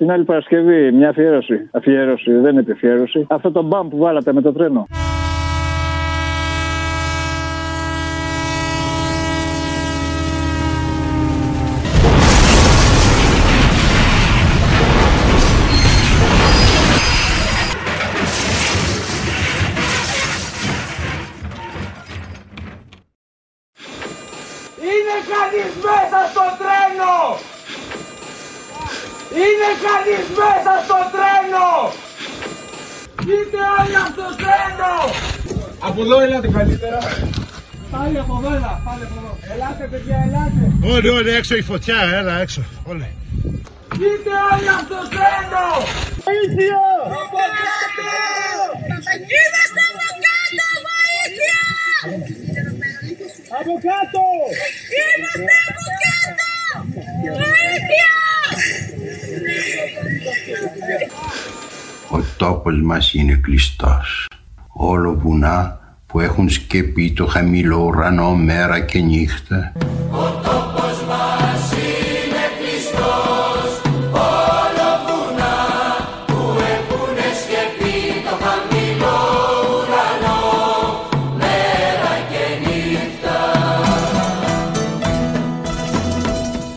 Και την άλλη Παρασκευή μια αφιέρωση. Αφιέρωση, δεν είναι επιφιέρωση. Αυτό το μπαμ που βάλατε με το τρένο. Είναι κανείς μέσα στο τρένο! Είτε όλοι από το τρένο! Από εδώ ελάτε καλύτερα. Πάλι από εδώ, έλα, πάλι από εδώ. Ελάτε παιδιά, ελάτε. Όλοι, όλοι έξω η φωτιά, έλα έξω. Όλοι. Είτε όλοι από το τρένο! Βοήθεια! Από κάτω! Είμαστε από κάτω, Ο τόπος μας είναι κλειστός. Όλο βουνά που έχουν σκεπεί το χαμηλό ουρανό μέρα και νύχτα.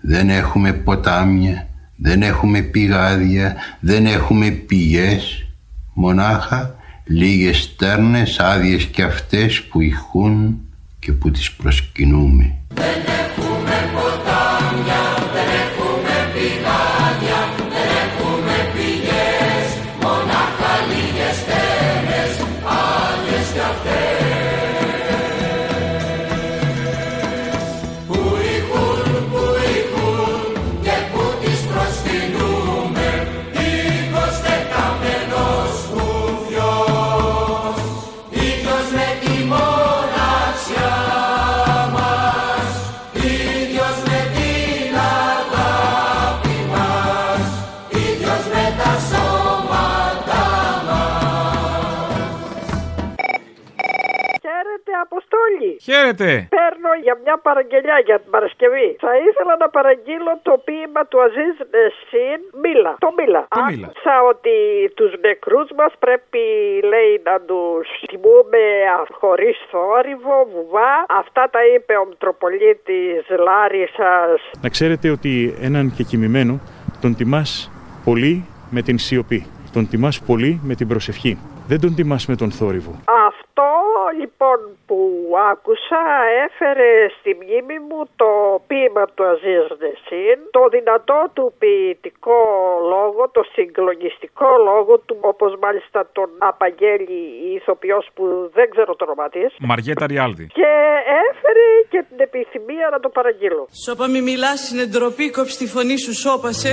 Δεν έχουμε ποτάμια, δεν έχουμε πηγάδια, δεν έχουμε πηγές, μονάχα λίγες στέρνες άδειες και αυτές που ηχούν και που τις προσκυνούμε. Χαίρετε. Παίρνω για μια παραγγελιά για την Παρασκευή. Θα ήθελα να παραγγείλω το ποίημα του Αζίζ Νεσίν Μίλα. Το Μίλα. Τι Μίλα; Άκουσα ότι τους νεκρούς μας πρέπει, λέει, να τους τιμούμε χωρίς θόρυβο, βουβά. Αυτά τα είπε ο Μητροπολίτης Λάρισας. Να ξέρετε ότι έναν και κοιμημένο τον τιμάς πολύ με την σιωπή. Τον τιμάς πολύ με την προσευχή. Δεν τον τιμάς με τον θόρυβο. Αυτό λοιπόν που άκουσα έφερε στη μνήμη μου το ποίημα του Αζίζ Νεσίν, το δυνατό του ποιητικό λόγο, το συγκλονιστικό λόγο του, όπως μάλιστα τον απαγγέλει η ηθοποιός που δεν ξέρω το όνομα της. Μαριέτα Ριάλδη. Και έφερε και την επιθυμία να το παραγγείλω. Σώπα μη μιλάς είναι ντροπή, κόψ τη φωνή σου σώπασε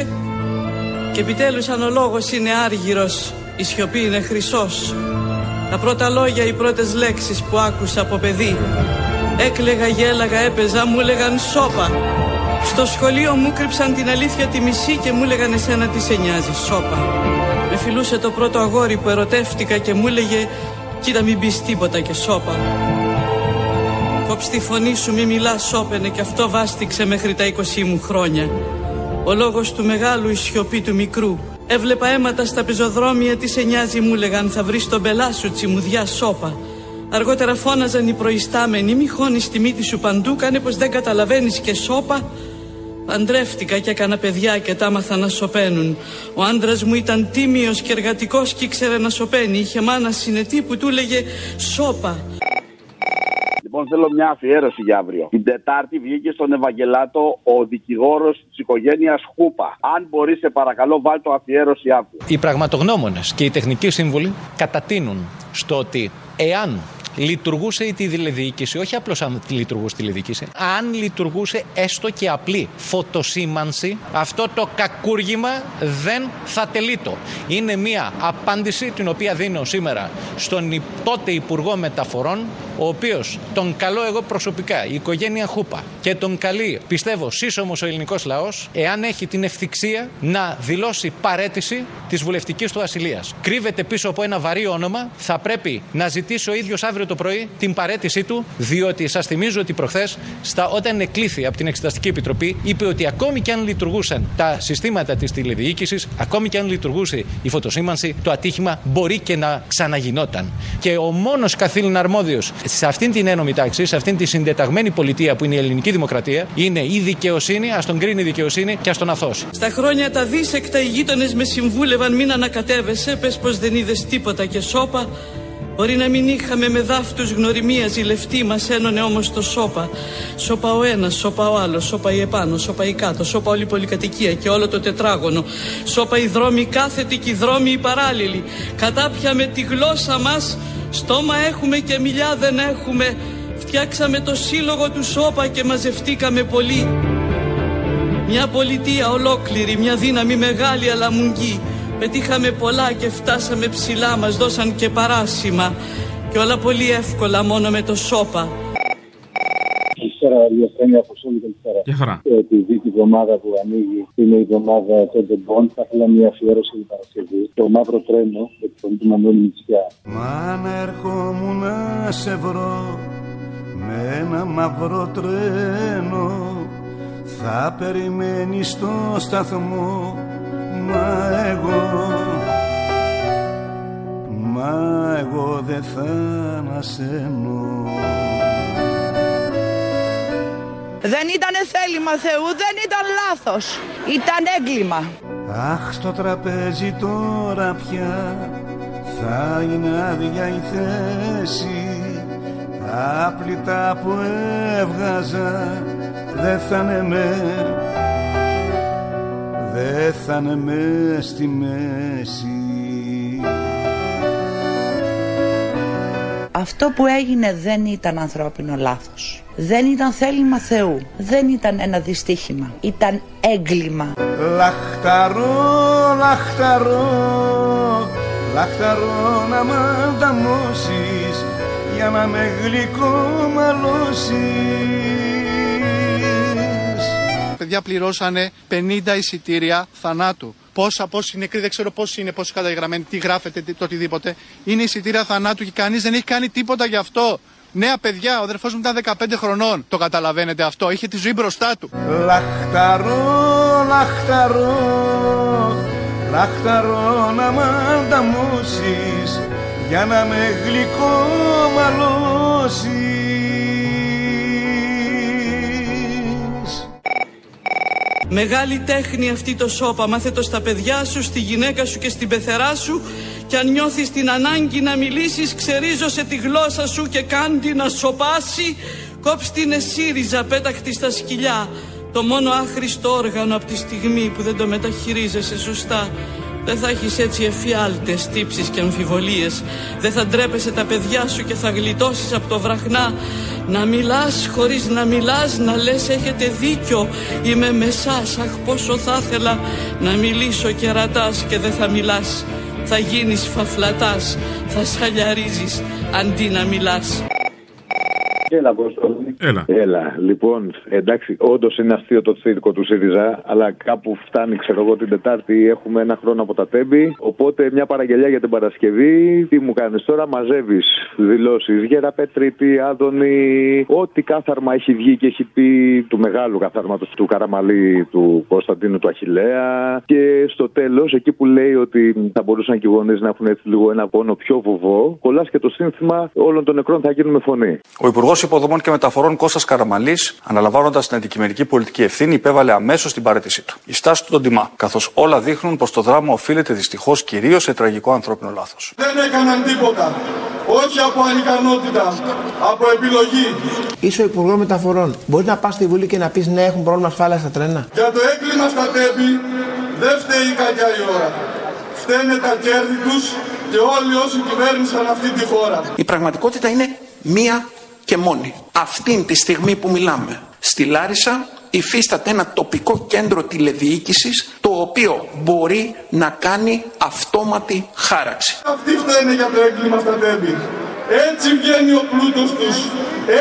Και επιτέλους αν ο λόγος είναι άργυρος, η σιωπή είναι χρυσός Τα πρώτα λόγια, οι πρώτες λέξεις που άκουσα από παιδί. Έκλεγα, γέλαγα, έπαιζα, μου έλεγαν σώπα. Στο σχολείο μου κρύψαν την αλήθεια τη μισή και μου έλεγαν εσένα τι σε νοιάζει, σώπα. Με φιλούσε το πρώτο αγόρι που ερωτεύτηκα και μου έλεγε Κοίτα μην πεις τίποτα και σώπα Κόψ τη φωνή σου μη μιλάς σώπαινε και αυτό βάστηξε μέχρι τα 20 μου χρόνια. Ο λόγος του μεγάλου η σιωπή του μικρού Έβλεπα αίματα στα πεζοδρόμια τι σε νοιάζει μου λέγαν θα βρεις τον πελά σου τσιμουδιά σώπα Αργότερα φώναζαν οι προϊστάμενοι μη χώνεις τη μύτη σου παντού κάνε πως δεν καταλαβαίνεις και σώπα Παντρεύτηκα και έκανα παιδιά και τα άμαθα να σωπαίνουν. Ο άντρας μου ήταν τίμιος και εργατικός και ήξερε να σωπαίνει. Είχε μάνα συνετή που του έλεγε Σώπα. Λοιπόν, θέλω μια αφιέρωση για αύριο. Την Τετάρτη βγήκε στον Ευαγγελάτο ο δικηγόρος τη οικογένειας Χούπα. Αν μπορείς, σε παρακαλώ, βάλ το αφιέρωση αύριο. Οι πραγματογνώμονες και οι τεχνικοί σύμβουλοι κατατείνουν στο ότι εάν λειτουργούσε η τηλεδιοίκηση, όχι απλώς αν λειτουργούσε η τηλεδιοίκηση, αν λειτουργούσε έστω και απλή φωτοσήμανση, αυτό το κακούργημα δεν θα τελείτο. Είναι μια απάντηση την οποία δίνω σήμερα στον υ- τότε Υπουργό Μεταφορών, ο οποίος τον καλώ εγώ προσωπικά, η οικογένεια Χούπα, και τον καλεί, πιστεύω, σύσσωμος ο ελληνικός λαός, εάν έχει την ευθυξία να δηλώσει παρέτηση της βουλευτικής του ασυλίας. Κρύβεται πίσω από ένα βαρύ όνομα, θα πρέπει να ζητήσει ο ίδιος αύριο το πρωί την παρέτησή του, διότι σας θυμίζω ότι προχθές, όταν εκλήθη από την Εξεταστική Επιτροπή, είπε ότι ακόμη και αν λειτουργούσαν τα συστήματα της τηλεδιοίκησης, ακόμη και αν λειτουργούσε η φωτοσύμανση, το ατύχημα μπορεί και να ξαναγινόταν. Και ο μόνος καθήλυνα αρμόδιος σε αυτήν την ένωμη τάξη, σε αυτήν τη συντεταγμένη πολιτεία που είναι η ελληνική δημοκρατία, είναι η δικαιοσύνη, ας τον κρίνει η δικαιοσύνη και ας τον αθώσει. Στα χρόνια τα δίσεκτα οι γείτονες με συμβούλευαν μην ανακατεύεσαι, πες πως δεν είδες τίποτα και σώπα. Μπορεί να μην είχαμε με δάφτους γνωριμία ζηλευτή, μας ένωνε όμως το σώπα. Σώπα ο ένας, σώπα ο άλλος, σώπα η επάνω, σώπα η κάτω, σώπα όλη η πολυκατοικία και όλο το τετράγωνο. Σώπα οι δρόμοι κάθετοι και οι δρόμοι οι παράλληλοι. Κατάπια με τη γλώσσα μας, στόμα έχουμε και μιλιά δεν έχουμε. Φτιάξαμε το σύλλογο του σώπα και μαζευτήκαμε πολύ. Μια πολιτεία ολόκληρη, μια δύναμη μεγάλη αλλά μουγγή. Πετύχαμε πολλά και φτάσαμε ψηλά, μας δώσαν και παράσημα. Και όλα πολύ εύκολα μόνο με το σώπα. Καλησπέρα, Ελευθερία Αποστόλη, καλησπέρα. Γεια χαρά. Ε, Επειδή η εβδομάδα που ανοίγει είναι η εβδομάδα των τεμπών, θα ήθελα μια αφιέρωση την Παρασκευή. Το μαύρο τρένο, με τη φωνή του Μανώλη Μητσιά. Μα αν ερχόμουν να σε βρω με ένα μαύρο τρένο θα περιμένεις στο σταθμό μα εγώ μα εγώ δεν θα ανασένω Δεν ήταν θέλημα Θεού, δεν ήταν λάθος. Ήταν έγκλημα. Αχ στο τραπέζι τώρα πια θα είναι άδεια η θέση τα πλητά που έβγαζα δεν θα είναι με δεν θα είναι με στη μέση Αυτό που έγινε δεν ήταν ανθρώπινο λάθος. Δεν ήταν θέλημα Θεού. Δεν ήταν ένα δυστύχημα. Ήταν έγκλημα. Λαχταρώ, λαχταρώ Λαχταρώ να μ' ανταμώσεις Για να με γλυκό μαλώσεις παιδιά πληρώσανε 50 εισιτήρια θανάτου. Πόσα, πόσοι νεκροί, δεν ξέρω πόσοι είναι, πόσοι καταγεγραμμένοι, τι γράφετε, τι, το οτιδήποτε. Είναι εισιτήρια θανάτου και κανείς δεν έχει κάνει τίποτα γι' αυτό. Νέα παιδιά, ο αδερφός μου ήταν 15 χρονών. Το καταλαβαίνετε αυτό, είχε τη ζωή μπροστά του. Λαχταρώ, λαχταρώ Λαχταρώ να μ' ανταμώσεις Για να με γλυκό μαλώσεις Μεγάλη τέχνη αυτή το σώπα. Μάθε το στα παιδιά σου, στη γυναίκα σου και στην πεθερά σου. Και αν νιώθεις την ανάγκη να μιλήσεις, ξερίζωσε τη γλώσσα σου και κάντι να σοπάσει. Κόψ την εσύριζα, πέταχτη στα σκυλιά. Το μόνο άχρηστο όργανο από τη στιγμή που δεν το μεταχειρίζεσαι σωστά. Δεν θα έχεις έτσι εφιάλτες, τύψεις και αμφιβολίες. Δεν θα ντρέπεσαι τα παιδιά σου και θα γλιτώσεις από το βραχνά. Να μιλάς χωρίς να μιλάς, να λες έχετε δίκιο. Είμαι με σας, αχ πόσο θα ήθελα να μιλήσω και ρατάς και δεν θα μιλάς. Θα γίνεις φαφλατάς, θα σαλιαρίζεις αντί να μιλάς. Έλα, Αποστόλη. Έλα. Έλα. Λοιπόν, εντάξει, όντως είναι αστείο το τσίρκο του ΣΥΡΙΖΑ, αλλά κάπου φτάνει, ξέρω εγώ, την Τετάρτη. Έχουμε ένα χρόνο από τα τέμπη. Οπότε μια παραγγελιά για την Παρασκευή. Τι μου κάνεις τώρα, μαζεύεις δηλώσεις. Γέρα Πετρίτη, Άδωνη, ό,τι κάθαρμα έχει βγει και έχει πει του μεγάλου καθάρματος του Καραμαλή, του Κωνσταντίνου του Αχηλέα. Και στο τέλος, εκεί που λέει ότι θα μπορούσαν και οι γονείς να έχουν έτσι λίγο ένα πόνο πιο βουβό, κολλάς και το σύνθημα όλων των νεκρών θα γίνουν με φωνή. Ο Υπουργός Υποδομών και Μεταφορών Κώστας Καραμαλής, αναλαμβάνοντας την αντικειμενική πολιτική ευθύνη, υπέβαλε αμέσως την παρέτησή του. Η στάση του τον τιμά, καθώς όλα δείχνουν πως το δράμα οφείλεται δυστυχώς κυρίως σε τραγικό ανθρώπινο λάθος. Δεν έκαναν τίποτα. Όχι από ανικανότητα, από επιλογή. Είσαι ο Υπουργός Μεταφορών. Μπορείς να πας στη Βουλή και να πεις ναι, έχουν πρόβλημα ασφάλεια στα τρένα. Για το έγκλημα στα τέμπη δεν φταίει η κακιά η ώρα. Φταίνε τα κέρδη τους και όλοι όσοι κυβέρνησαν αυτή τη χώρα. Η πραγματικότητα είναι μία και μόνη. Αυτή τη στιγμή που μιλάμε, στη Λάρισα υφίσταται ένα τοπικό κέντρο τηλεδιοίκησης το οποίο μπορεί να κάνει αυτόματη χάραξη. Αυτοί φταίνε για το έγκλημα στα τέμπη. Έτσι βγαίνει ο πλούτος τους.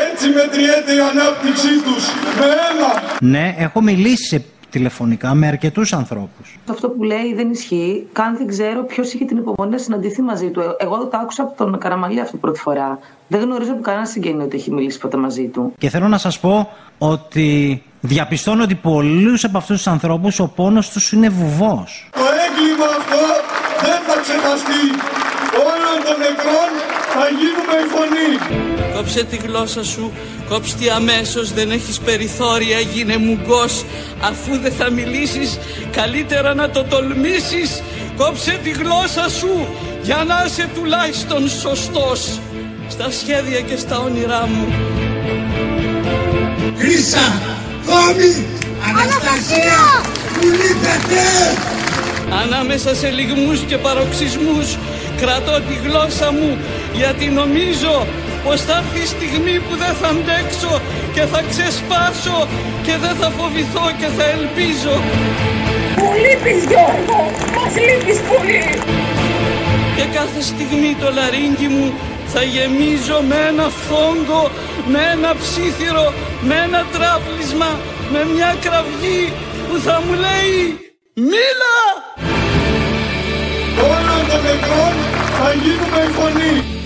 Έτσι μετριέται η ανάπτυξή τους. Με αίμα. Ναι, έχω μιλήσει σε τηλεφωνικά με αρκετούς ανθρώπους. Αυτό που λέει δεν ισχύει. Καν δεν ξέρω ποιος είχε την υπομονή να συναντηθεί μαζί του. Εγώ το άκουσα από τον Καραμαλή αυτή πρώτη φορά. Δεν γνωρίζω από κανένας συγγενή ότι έχει μιλήσει ποτέ μαζί του. Και θέλω να σας πω ότι διαπιστώνω ότι πολλούς από αυτούς τους ανθρώπους ο πόνος τους είναι βουβός. Το έγκλημα αυτό δεν θα ξεχαστεί. Όλων των νεκρών θα γίνουμε η φωνή. Κόψε τη γλώσσα σου, κόψε τη αμέσως, δεν έχεις περιθώρια, γίνε μουγκός. Αφού δεν θα μιλήσεις, καλύτερα να το τολμήσεις. Κόψε τη γλώσσα σου, για να είσαι τουλάχιστον σωστός. Στα σχέδια και στα όνειρά μου. Χρύσα, Θόμη, Αναστασία, Μιλήτατε. Ανάμεσα σε λιγμούς και παροξισμούς κρατώ τη γλώσσα μου γιατί νομίζω πως θα έρθει η στιγμή που δεν θα αντέξω και θα ξεσπάσω και δεν θα φοβηθώ και θα ελπίζω. Μου λείπεις Γιώργο, μας λείπεις πολύ. Και κάθε στιγμή το λαρίνκι μου θα γεμίζω με ένα φόγκο, με ένα ψήθυρο, με ένα τράπλισμα, με μια κραυγή που θα μου λέει «Μίλα!» Όλων των νεκρών θα γίνουμε η φωνή.